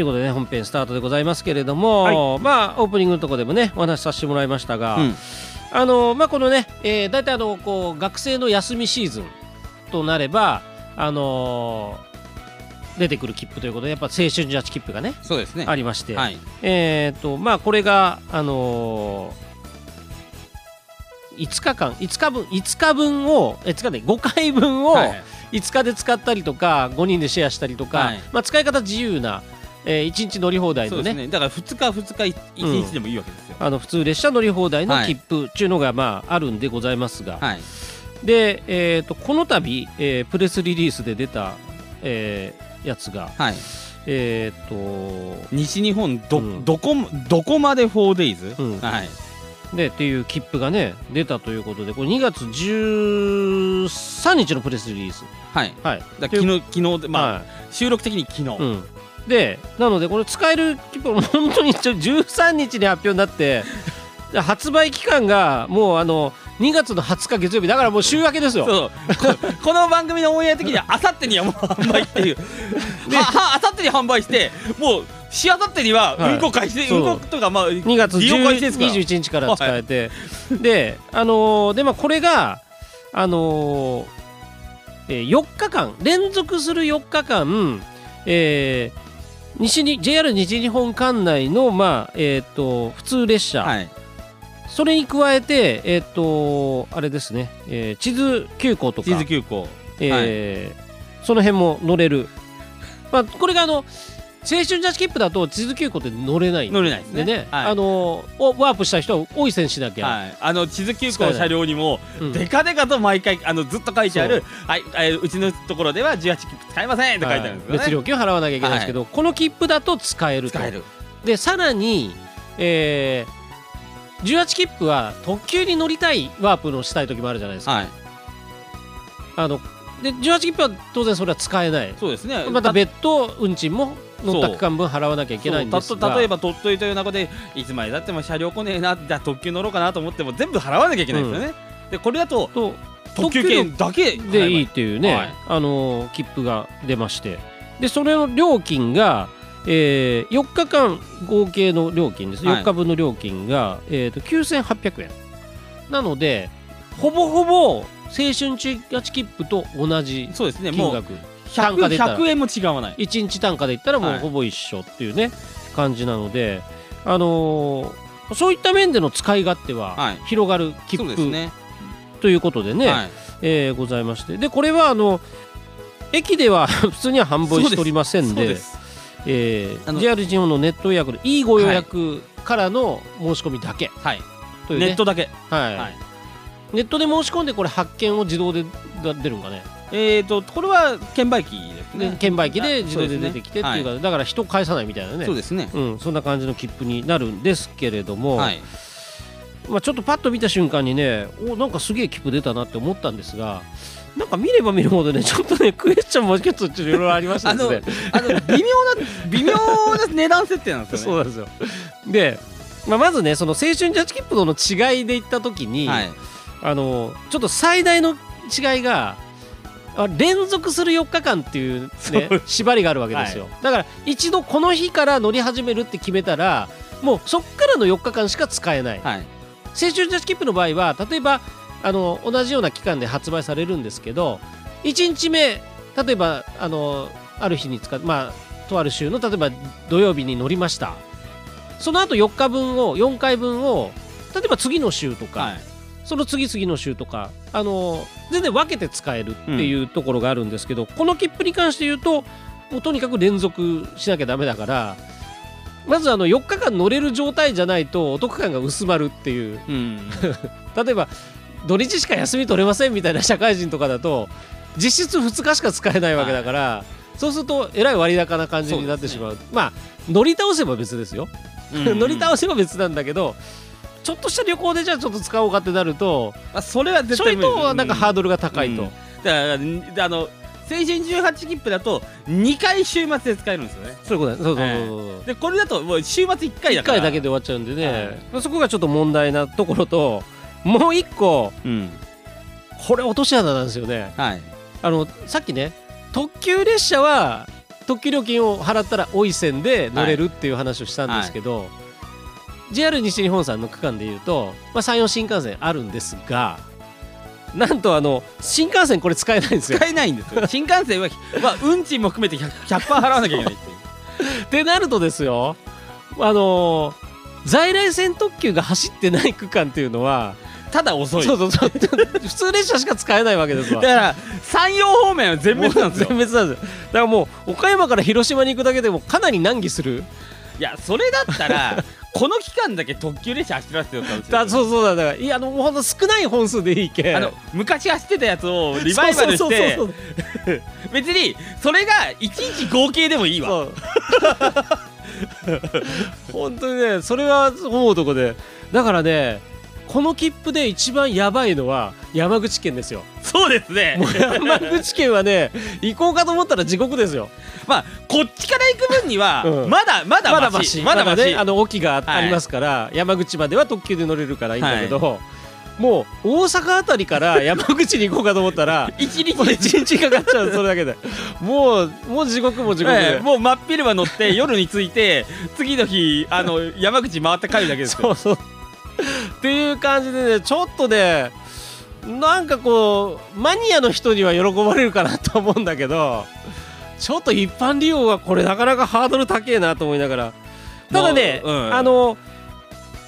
ということでね本編スタートでございますけれども、まあオープニングのところでもねお話しさせてもらいましたが、うん。あのまあこのね、えー、大体あのこう学生の休みシーズンとなればあのー出てくる切符ということでやっぱ青春18切符がねそうですね。ありまして、はい。えーとまあこれがあのー5日間5日分5日分をえ5日で5回分をはい5日で使ったりとか5人でシェアしたりとか、はい。まあ、使い方自由な、え1日乗り放題のね。ね。だから2日2日1日でもいいわけですよ、あの普通列車乗り放題のはい。切符っていうのがまああるんでございますが、はい。で、えー、とこの度、えープレスリリースで出た、えーやつがはい。えっ、と西日本ど,、うん。どこもどこまで 4days、うん。はい。でっていう切符がね出たということでこれ2月13日のプレスリリース。はい。はい。だ昨日昨日でまあ、はい。収録的に昨日、うん、でなのでこれ使える切符 本当にちょ13日に発表になってで発売期間がもうあの2月の20日月曜日だからもう週明けですよ。ここの番組のオンエア的にはあさってにはもう販売っていう。ははあさってに販売してもうしあさってにははい。運行開始、そう。運行とかまあ2月利用開始ですから。21日から使えて、であのーでまあこれがあのーえー4日間連続する4日間、えー西に JR 西日本管内の、まあえー、と普通列車、はい。それに加えて、えっ、と、あれですね、えー地図急行とか、地図急行。えーその辺も乗れる。まあ、これがあの、青春ジャッジ切符だと地図急行って乗れない乗れないですね。でね、はい。あのおワープした人は多い線しなきゃ、はい、あの地図急行の車両にもうん。デカデカと毎回あのずっと書いてあるそ「はい、えーうちのところでは18切符使えません」って書いてあるんですよね、別料金を払わなきゃいけないですけど、この切符だと使えると。使える。でさらに、えー18切符は特急に乗りたいワープのしたい時もあるじゃないですか、はい。あので18切符は当然それは使えない。そうですね。また別途運賃も乗ったそう。区間分払わなきゃいけないんですが。例えば鳥取という中でいつまでだっても車両来ねえなじゃあ特急乗ろうかなと思っても全部払わなきゃいけないんですよね、でこれだとと特急券だけでいいっていうね、はいあのー切符が出まして。でそれの料金が、えー4日間合計の料金です、はい。4日分の料金が、えー、と9800円。なのでほぼほぼ青春中8切符と同じそうですね。もう金額単価 100, で言ったら。100円も違わない。1日単価で言ったらもうはい。ほぼ一緒っていうね、感じなので、あのーそういった面での使い勝手ははい。広がる切符そうですね。ということでね、はい。えーございまして。でこれはあの駅では 普通には販売しておりませんでえー JR 日本のネット予約でいいご予約からの申し込みだけ。はい。というね。ネットだけ。はい。はい。ネットで申し込んでこれ発券を自動でだ出るんかねえーとこれは券売機ですでね券売機ではい。自動で出てきてっていうか、はだから人返さないみたいなね。そうですね。うん、そんな感じの切符になるんですけれども、はい。まあ、ちょっとパッと見た瞬間にねおなんかすげえ切符出たなって思ったんですがなんか見れば見るほどねちょっとねクエスチョンもちょっといろいろありましたね。あの微妙な微妙な値段設定なんですよね。そうなんですよ。で、まあ、まずねその青春ジャッジ切符との違いで言った時に、はい。あのちょっと最大の違いがあ連続する4日間っていう、ねそう、縛りがあるわけですよ、だから一度この日から乗り始めるって決めたらもうそっからの4日間しか使えない、はい。青春ジャッジ切符の場合は例えばあの同じような期間で発売されるんですけど1日目例えばあのある日に使うまあとある週の例えば土曜日に乗りました。その後4日分を4回分を例えば次の週とか、はい。その次々の週とかあの全然分けて使えるっていうところがあるんですけど、この切符に関して言うともうとにかく連続しなきゃダメだからまずあの4日間乗れる状態じゃないとお得感が薄まるっていう。うん。例えば土日しか休み取れませんみたいな社会人とかだと実質2日しか使えないわけだから、そうするとえらい割高な感じになってしまう。まあ乗り倒せば別ですよ、乗り倒せば別なんだけどちょっとした旅行でじゃあちょっと使おうかってなるとあそれは絶ちょい対無理となんかハードドルが高いと、だからんあの青春18切符だと2回週末で使えるんですよね。そういうことだそうそうそうそうでこれだともう週末1回だ1から。回だけで終わっちゃうんでね、はい。まあそこがちょっと問題なところともう1個うん。これ落とし穴なんですよね。はい。あのさっきね特急列車は特急料金を払ったら大井線で乗れるっていう話をしたんですけど、JR 西日本さんの区間でいうと、まあ、山陽新幹線あるんですがなんとあの新幹線これ使えないんですよ。使えないんですよ。新幹線は、まあ、運賃も含めて 100%, 100払わなきゃいけないっていう。ってなるとですよあの在来線特急が走ってない区間っていうのはただ遅い。そうそうそう。普通列車しか使えないわけですわ。だから山陽方面は全滅なんですよ。全滅なんですよ。だからもう岡山から広島に行くだけでもかなり難儀する。いやそれだったらこの期間だけ特急列車走らせてよって話ですよ。だ そうそうだだからいやあのほんと少ない本数でいいけあの昔走ってたやつをリバイバルして別にそれが1日合計でもいいわ。本当にねそれは思うとこで。だからねこの切符で一番やばいのは山口県ですよ。そうですね。もう山口県はね行こうかと思ったら地獄ですよ。まあこっちから行く分にはうん。まだまだまだマシ。マシ。まだマシ。ねあの沖があ,、はい。りますから山口までは特急で乗れるからいいんだけど、もう大阪あたりから 山口に行こうかと思ったら一日一日かかっちゃうそれだけで。もうもう地獄も地獄で、ええもう真っ昼間乗って夜に着いて次の日あの山口回って帰るだけですよ。そうそうっていう感じでねちょっとねなんかこうマニアの人には喜ばれるかなと思うんだけどちょっと一般利用はこれなかなかハードル高えなと思いながら。ただね、もううん。あの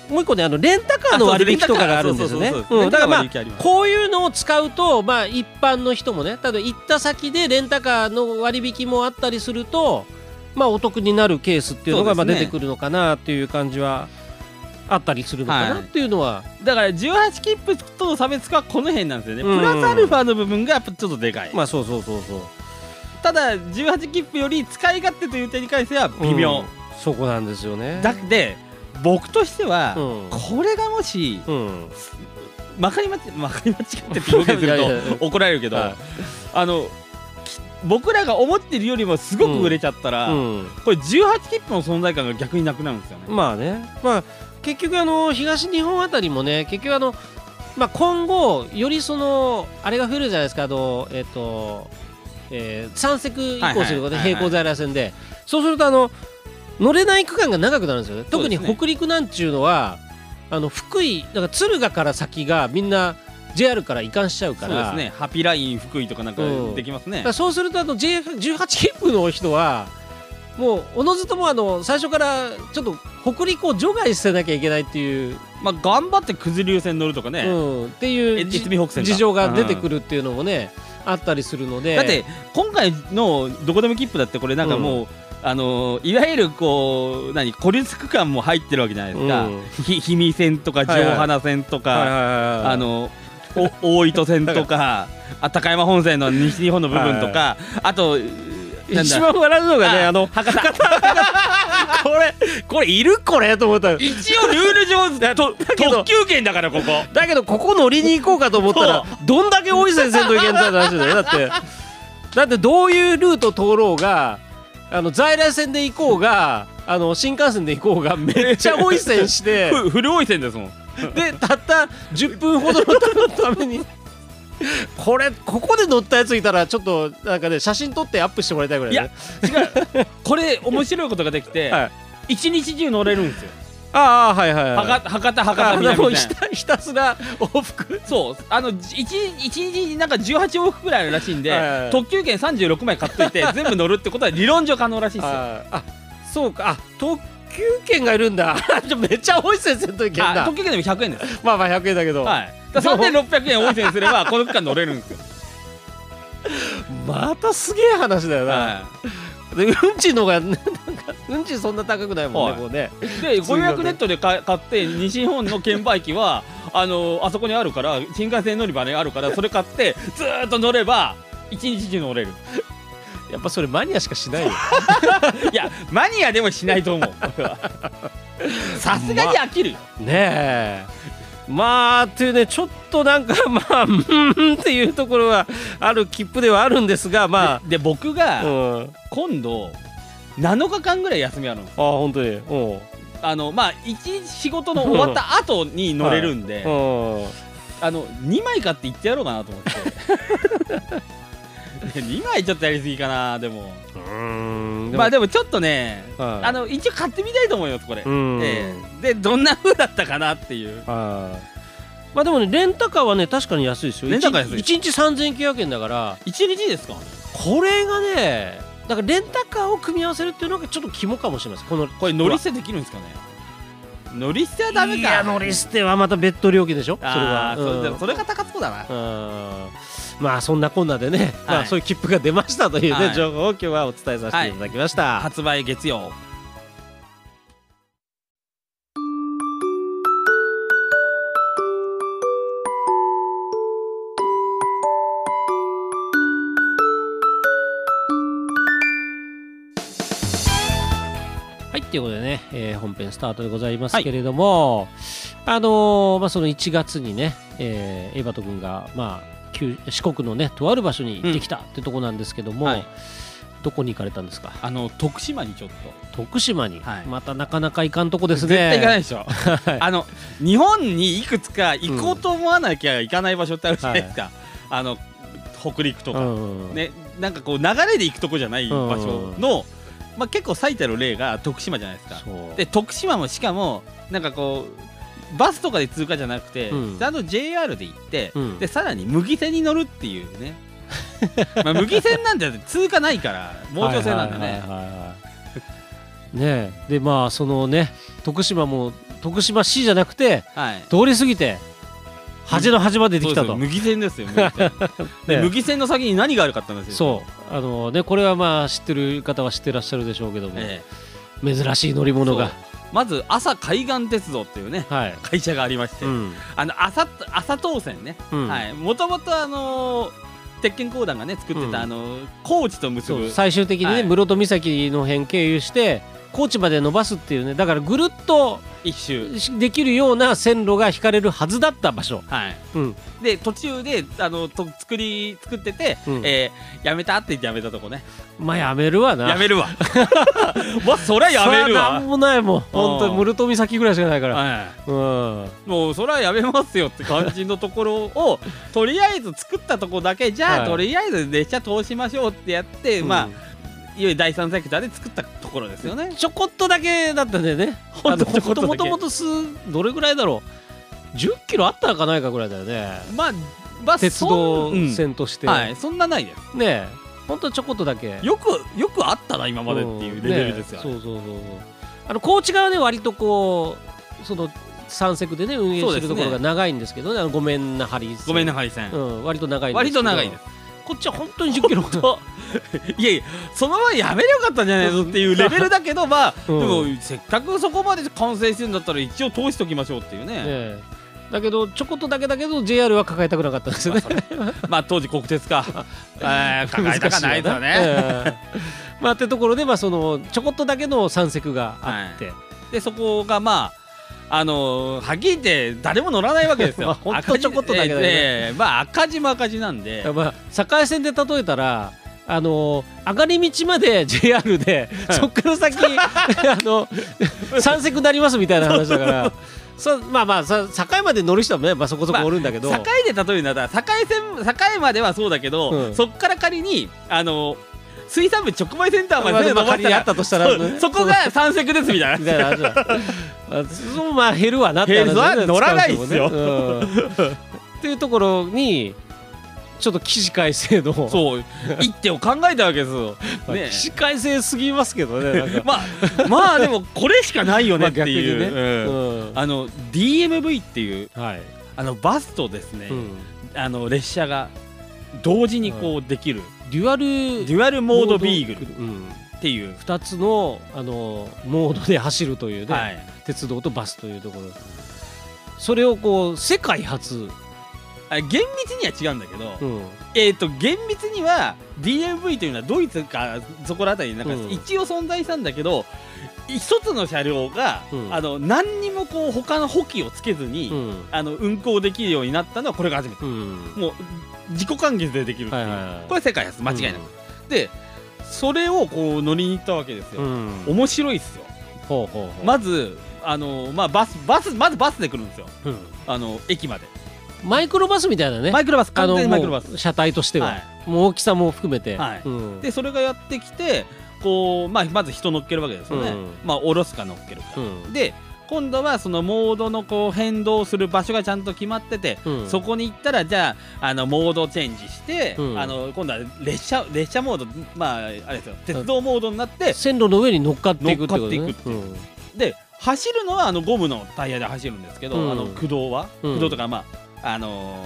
もう一個ねあのレンタカーの割引とかがあるんですよね。だからまあこういうのを使うとまあ一般の人もねただ行った先でレンタカーの割引もあったりするとまあお得になるケースっていうのがまあ出てくるのかなっていう感じはあったりするのかなっていうのは、だから18切符との差別化はこの辺なんですよね、うん。プラスアルファの部分がやっぱちょっとでかい、まあそうそうそうそう。ただ18切符より使い勝手という点に関しては微妙、うん。そこなんですよね。だで僕としては、うん。これがもしうん。まかりまちまかり間違ってって表現すると怒られるけど、はい。あのき僕らが思ってるよりもすごく売れちゃったら、うん。これ18切符の存在感が逆になくなるんですよね。まあね。まあ結局あの東日本あたりもね結局あのまあ今後よりそのあれが増えるじゃないですかあのえっ、とえー、三石移行することで並行在来線で。そうするとあの乗れない区間が長くなるんですよね。特に北陸なんちゅうのはあの福井だから敦賀から先がみんな JR から移管しちゃうから。そうですね。ハピライン福井とかなんかうん。できますね。だから。そうするとあの J18 切符の人はもうおのずともあの最初からちょっと北陸を除外してなきゃいけないっていう、まあ頑張って九頭龍線乗るとかね、うん、っていう事情が出てくるっていうのもね、あったりするので。だって今回のどこでも切符だってこれなんかもう、あのーいわゆるこう何孤立区間も入ってるわけじゃないですか、うん。ひ氷見線とかはいはい。上花線とか、はいはいはいはいあのお大糸線とか あ高山本線の西日本の部分とか、あとなんだ一番笑うのがねああの博多。これこれいるこれと思った。一応ルール上特急券だからここ。だけどここ乗りに行こうかと思ったらどんだけ大井先生といけんだって話だよ。だってだってどういうルート通ろうがあの在来線で行こうがあの新幹線で行こうがめっちゃ大井線して。ふ古大井線ですもん。でたった10分ほどのためにこれここで乗ったやついたらちょっとなんかね写真撮ってアップしてもらいたいぐらいだね違う。これ面白いことができて、はい。一日中乗れるんですよ。ああはいはいはい博博多博多あでも南線ひたひたすら往復。そう。あの一一日になんか18往復ぐらいあるらしいんで、はいはいはい。特急券36枚買っといて全部乗るってことは理論上可能らしいですよ。ああそうか。あ特急券がいるんだ。めっちゃ大井先生といけんだ。あ特急券でも100円です。まあまあ100円だけど、はい。だから3600円多い線すればこの区間乗れるんですよ。またすげえ話だよな、はでうんちのがなんかうんちそんな高くないもんね、はい。こうね。いでご予約ネットで買買って西日本の券売機は あのあそこにあるから新幹線乗り場にあるからそれ買ってずーっと乗れば一日中乗れるやっぱそれマニアしかしないよ。いやマニアでもしないと思う。さすがに飽きるよ、ねえ。まあっていうねちょっとなんか まあうーんっていうところはある切符ではあるんですがまでで僕あが今度7日間ぐらい休みあるんです本当に。うん。あのまあ一日仕事の終わった後に乗れるんで、うん。あの2枚買って行ってやろうかなと思って2枚ちょっとやりすぎかなでも。まあでもちょっとねはいあの一応買ってみたいと思いますこれ、うん。ええ。でどんな風だったかなっていう。はいまあでもねレンタカーはね確かに安いですよ。レンタカー安い。1日3900円だから。一日ですかこれがねだからレンタカーを組み合わせるっていうのがちょっと肝かもしれません。このこれ乗り捨てできるんですかね。乗り捨てはダメかいや乗り捨てはまた別途料金でしょ？それは。うん。でもそれが高そうだな。うんまあそんなこんなでね、まあはいそういう切符が出ましたというね、はい。情報を今日はお伝えさせていただきました、発売月曜。はい、ということでね、えー本編スタートでございますけれども、あのーまあ、その1月にね、えー、エバト君が、まあ、九四国のねとある場所に行ってきたってとこなんですけども、はい。どこに行かれたんですか？あの徳島にちょっと。徳島に、はい。またなかなか行かんとこですね。絶対行かないでしょ。はい。あの日本にいくつか行こうと思わなきゃ行かない場所ってあるじゃないですか、あの北陸とか、うんねなんかこう流れで行くとこじゃない場所の、まあ、結構最たる例が徳島じゃないですか。で徳島もしかもなんかこうバスとかで通過じゃなくて、うん。ちゃんと JR で行って、うん。でさらに麦線に乗るっていうね。まあ麦線なんて通過ないから盲腸線なんでね。ねえ。でまあそのね徳島も徳島市じゃなくてはい。通り過ぎて端の端までできたと。麦線ですよ麦線。でね麦線の先に何があるかったんですよ。そう。あのねこれはまあ知ってる方は知ってらっしゃるでしょうけども、え珍しい乗りえ物がまず朝海岸鉄道っていうねはい、会社がありまして、うん。あの朝朝当線ね、うん。はい。もともとあのー鉄拳公団がね作ってた、うん。あのー高知と結ぶ最終的にね、はい。室戸岬の辺経由して高知まで伸ばすっていうねだからぐるっと一周。できるような線路が引かれるはずだった場所、はい。うん。で途中であのと作り作ってて、うん。えーやめたって言ってやめたとこね。まあやめるわな。やめるわ。まあそりゃやめるわ。なんもないもん。本当に室戸岬ぐらいしかないから。はい。うん。もうそれはやめますよって感じのところをとりあえず作ったとこだけじゃあ、はい。とりあえず列車通しましょうってやって、うん。まあいわゆる第三セクターで作ったところですよね。ちょこっとだけだったんだよね。ほんともともと数どれぐらいだろう？10キロあったかないかぐらいだよね。まあ、まあ、鉄道線として、うん。はい、そんなないです。ねえ。ほんとちょこっとだけ。よくよくあったな今までっていうレベルですよ。ね。そうそうそうそう。あの高知側ね割とこうその三セクでね運営してるところが長いんですけどね。あのごめんなハリーごめんなハリセン。うん割と長いんです割と長いです。こっちは本当に10キロといやいやその前やめりゃよかったんじゃないのっていうレベルだけどまあ、うん。でもせっかくそこまで完成してるんだったら一応通しときましょうっていうね。ねえ。だけどちょこっとだけだけど JR は抱えたくなかったんですよね。まあ当時国鉄か、えー、抱えたかないですよね。ええ。まあってところでまあそのちょこっとだけの山積があって、でそこがまああのーはっきり言って誰も乗らないわけですよ。まあほんとちょこっとだけえーえーまあ赤字も赤字なんで。まあ境線で例えたらあの上がり道まで JR で、そっから先 あの山積になりますみたいな話だから。そまあまあさ境まで乗る人はね、まあ、そこそこおるんだけど、境で例えるなら境線境まではそうだけど、うん。そっから仮にあの水産物直売センターまで伸まあ仮にあったとしたら、そう そこが三石ですみたいみな。たいな話だ。あそうまあ減るわなって話ね。乗らないっすよ。使うん。っていうところにちょっと起死回生の。そう。一手を考えたわけですよ。まあね起死回生すぎますけどね まあまあでもこれしかないよねっていう。ね。うん。うん。あの DMV っていうはい、あのバスとですね、うん。あの列車が同時にこうできる、デュアルデュアルモードビーグル。うん、っていう、2つのあのモードで走るというね、はい、鉄道とバスというところ。それをこう世界初、あ厳密には違うんだけど、うん。えっ、と厳密には DMV というのはドイツかそこら辺りになんかうん。一応存在したんだけど、一つの車両が、うん。あの何にもこう他の補給をつけずに、うん。あの運行できるようになったのはこれが初めて、うん。もう自己完結でできるっていう、はいはいはい。これ世界初間違いなく、でそれをこう乗りに行ったわけですよ、うん。面白いっすよ。ほうほうほう。まずあのまあバスバスまずバスで来るんですよ。うん。あの駅まで。マイクロバスみたいなね。マイクロバスあ完の全にマイクロバス。車体としては、はい。もう大きさも含めて、はい。うん。でそれがやってきてこう、まあ、まず人乗っけるわけですよね、うん。まあ下ろすか乗っけるか、うん。で今度はそのモードのこう変動する場所がちゃんと決まってて、うん。そこに行ったらじゃああのモードチェンジして、うん。あの今度は列車列車モードまああれですよ。鉄道モードになって、線路の上に乗っかっていくってことね。乗っかっていくで走るのはあのゴムのタイヤで走るんですけど、うん。あの駆動は、うん。駆動とかまああの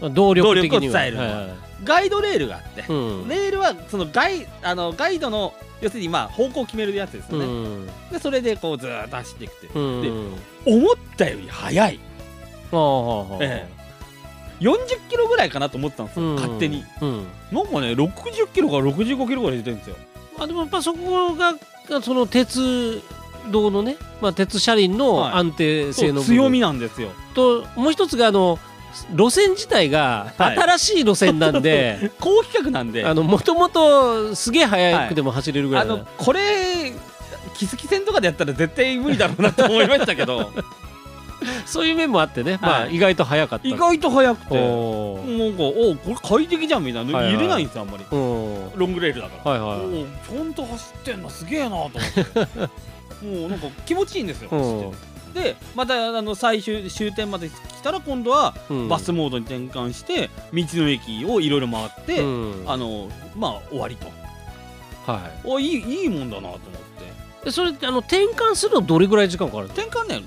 うん動力的には。動力を伝えるのは。はいはいーガイドレールがあって、うん。レールはそのガイあのガイドの要するにまあ方向を決めるやつですよね、うん。でそれでこうずーっと走っていくっていう。うん。で思ったより速い。ああえ40キロぐらいかなと思ってたんですよ、うん。勝手に。うん。なんかね60キロから65キロぐらい出てるんですよ。あでもやっぱそこがその鉄道のね、まあ、鉄車輪のはい。安定性の強みなんですよ。ともう一つがあの路線自体がはい。新しい路線なんで、高規格なんで。あのもともとすげえ速くでも走れるぐらあいだ、のこれキスキ戦とかでやったら絶対無理だろうなと思いましたけど。そういう面もあってね、まあ、はい意外と速かった。意外と速くて。なんかおこれ快適じゃんみたいな、はいはい。揺れないんですよあんまり。うんロングレールだから、はいはいおーちゃんと走ってんのすげえなと思って。もうなんか気持ちいいんですよ、走っててでまたあの最終終点まで来たら今度はうん。バスモードに転換して道の駅をいろいろ回って、うん。あのまあ終わりと。はおいいいいもんだなと思って。それってあの転換するのどれぐらい時間かかるの？転換ね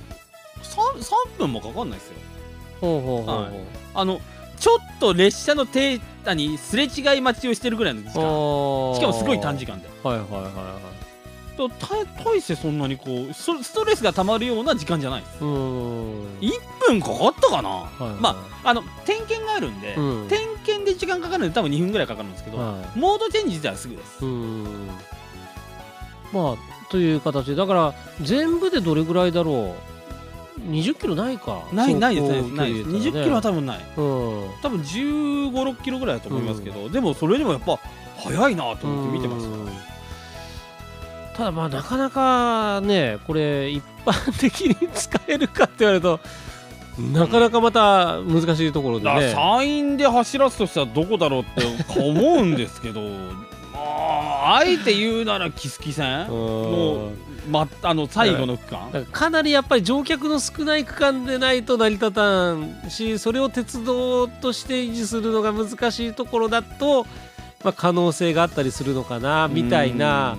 3, 3分もかかんないですよ。ほうほうほうはい。あのちょっと列車の停にすれ違い待ちをしてるぐらいの時間。しかもすごい短時間で。はいはいはいはいとた大してそんなにこうストストレスがたまるような時間じゃないです。うーん。1分かかったかな、はいはい。まああの点検があるんで、うん。点検で時間かかるんで多分2分ぐらいかかるんですけど、はモードチェンジ自体はすぐです、うーん。まあという形でだから全部でどれぐらいだろう？20キロないか。ないないですねないです。20ね。キロは多分ない。うん。多分1 5 6キロぐらいだと思いますけど、でもそれでもやっぱ速いなと思って見てましたうんただまあなかなかねこれ一般的に使えるかって言われるとなかなかまた難しいところでね。山陰で走らすとしたらどこだろうって思うんですけど まああえて言うならキスキ線？もう、ま、あの最後の区間？かなりやっぱり乗客の少ない区間でないと成り立たんしそれを鉄道として維持するのが難しいところだと、まあ、可能性があったりするのかなみたいな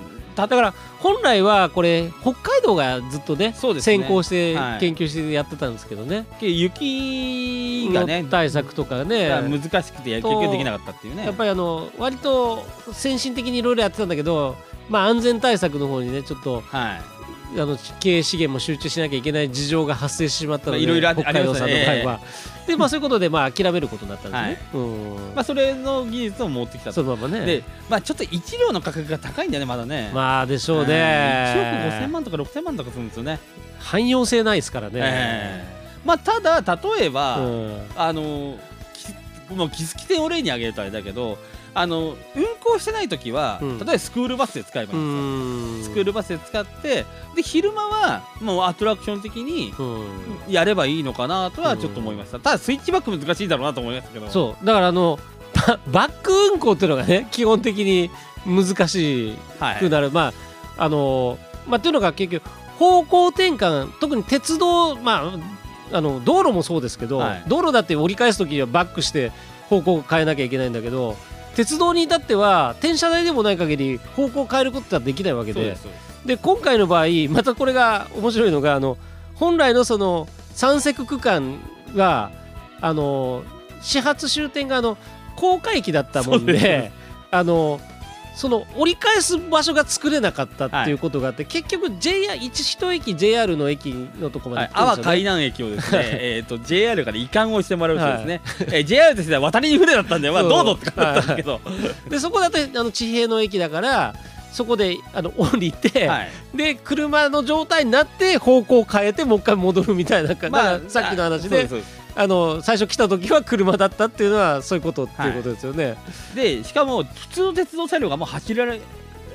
だから本来はこれ北海道がずっとねそうですね。先行してはい研究してやってたんですけどね、雪がねの対策とかね。難しくて野球ができなかったっていうね。やっぱりあの割と先進的にいろいろやってたんだけど、まあ、安全対策の方にねちょっとはいあの経営資源も集中しなきゃいけない事情が発生してしまったので、まあいろいろあ北海道さんの場合ありは。でまあそういうことでまあ諦めることになったんですね。うんまあそれの技術を持ってきたとそのままね。でまあちょっと1両の価格が高いんだよねまだねまあでしょう1ね。億5000万とか6000万とかするんですよね汎用性ないですからね。えまあただ例えば、うんあのきもうキスキ線を例に挙げるとあれだけどあの運行してない時は、うん。例えばスクールバスで使えばいいんですよ、スクール、ルバスで使ってで昼間はもうアトラクション的にうん。やればいいのかなとはちょっと思いました、ただスイッチバック難しいだろうなと思いましたけど。そう。だからあのババック運行っていうのがね 基本的に難しはいくなる、まああのまあっていうのが結局方向転換特に鉄道まああの道路もそうですけど、はい。道路だって折り返す時にはバックして方向を変えなきゃいけないんだけど鉄道に至っては転車台でもない限り方向を変えることはできないわけで。で今回の場合またこれが面白いのがあの本来のその三石区間があの始発終点があの高架駅だったもんであのその折り返す場所が作れなかったっていうことがあって、結局 JR 一一駅 JR の駅のとこまで阿波海南駅をですね えーと JR から移管をしてもらうとですね、えー JR としては 渡りに船だったんで、まあ、どうぞって感じだったんですけど、でそこだってあの地平の駅だからそこであの降りて、はい、で車の状態になって方向を変えてもう一回戻るみたいな、だからさっきの話で。そうすそうですあの最初来た時は車だったっていうのはそういうことっていうことですよね。でしかも普通の鉄道車両がもう走れられ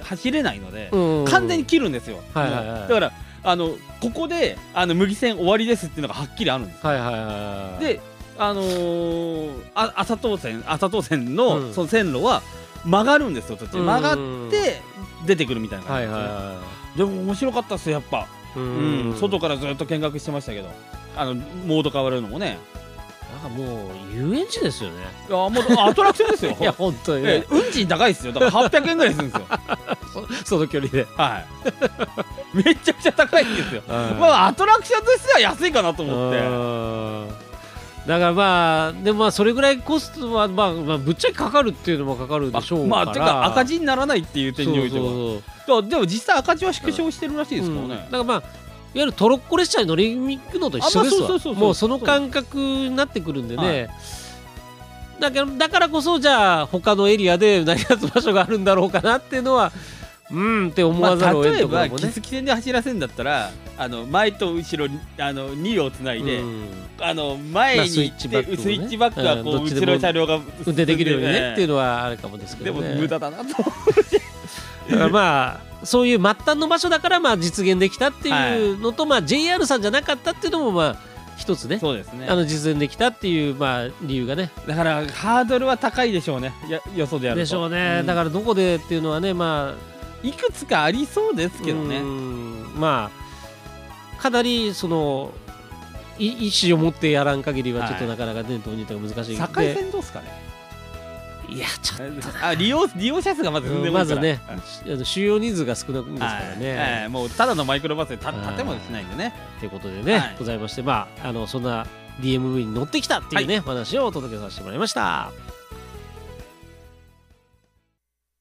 走れないので、うん。完全に切るんですよ、はいはいはい。だからあのここであの麦線終わりですっていうのがはっきりあるんです。はいはいはいはい。であのーあ朝東線朝東線の,、うん。その線路は曲がるんですよ途中。うん。曲がって出てくるみたいな感はいじですね、はでも面白かったっすやっぱ、いうん。外からずっと見学してましたけど。あのモード変わるのもね。なんかもう遊園地ですよね。いやもうアトラクションですよ。いや本当に運賃高いですよ。だから800円ぐらいするんですよ。そ その距離で。はい。めちゃくちゃ高いんですよ。ままあアトラクションとしては安いかなと思って。だからまあでもまあそれぐらいコストはまあまあぶっちゃけかかるっていうのもかかるでしょうから。まあてか赤字にならないっていう点においては。そうそうでもでも実際赤字は縮小してるらしいですからうん。だね、からまあいわゆるトロッコ列車に乗りに行くのと一緒ですわ。あまあそうそうそうそう。もうその感覚になってくるんでね、だからだからこそじゃあ他のエリアで成り立つ場所があるんだろうかなっていうのはうんって思まあ、わざるを得ん例えばところもね。木付線で走らせるんだったらあの前と後ろにあの2をつないで、うん。あの前に行って、まあスイッチバックをね。スイッチバックがこう、後ろ車両が運転できるようにねっていうののはあるかもですけでもどね。無駄だなと まあそういう末端の場所だからまあ実現できたっていうのと、まあ JR さんじゃなかったっていうのもまあ一つね。そうですね。あの実現できたっていうまあ理由がね。だからハードルは高いでしょうね。やよそでやると。でしょうね、ん。だからどこでっていうのはねまあいくつかありそうですけどね。うん。まあかなりそのい意思を持ってやらん限りはちょっとはいなかなか伝統にとか難しい境で。線どうですかねいやちょっあ利用利用者数がまずと、踏んでうんまずね。収容人数が少ないんですからね、はい。はい。もうただのマイクロバスでたはい。建物しないんでね。ということでね、はい。ございましてまああのそんな DMV に乗ってきたっていうね、お話をお届けさせてもらいました。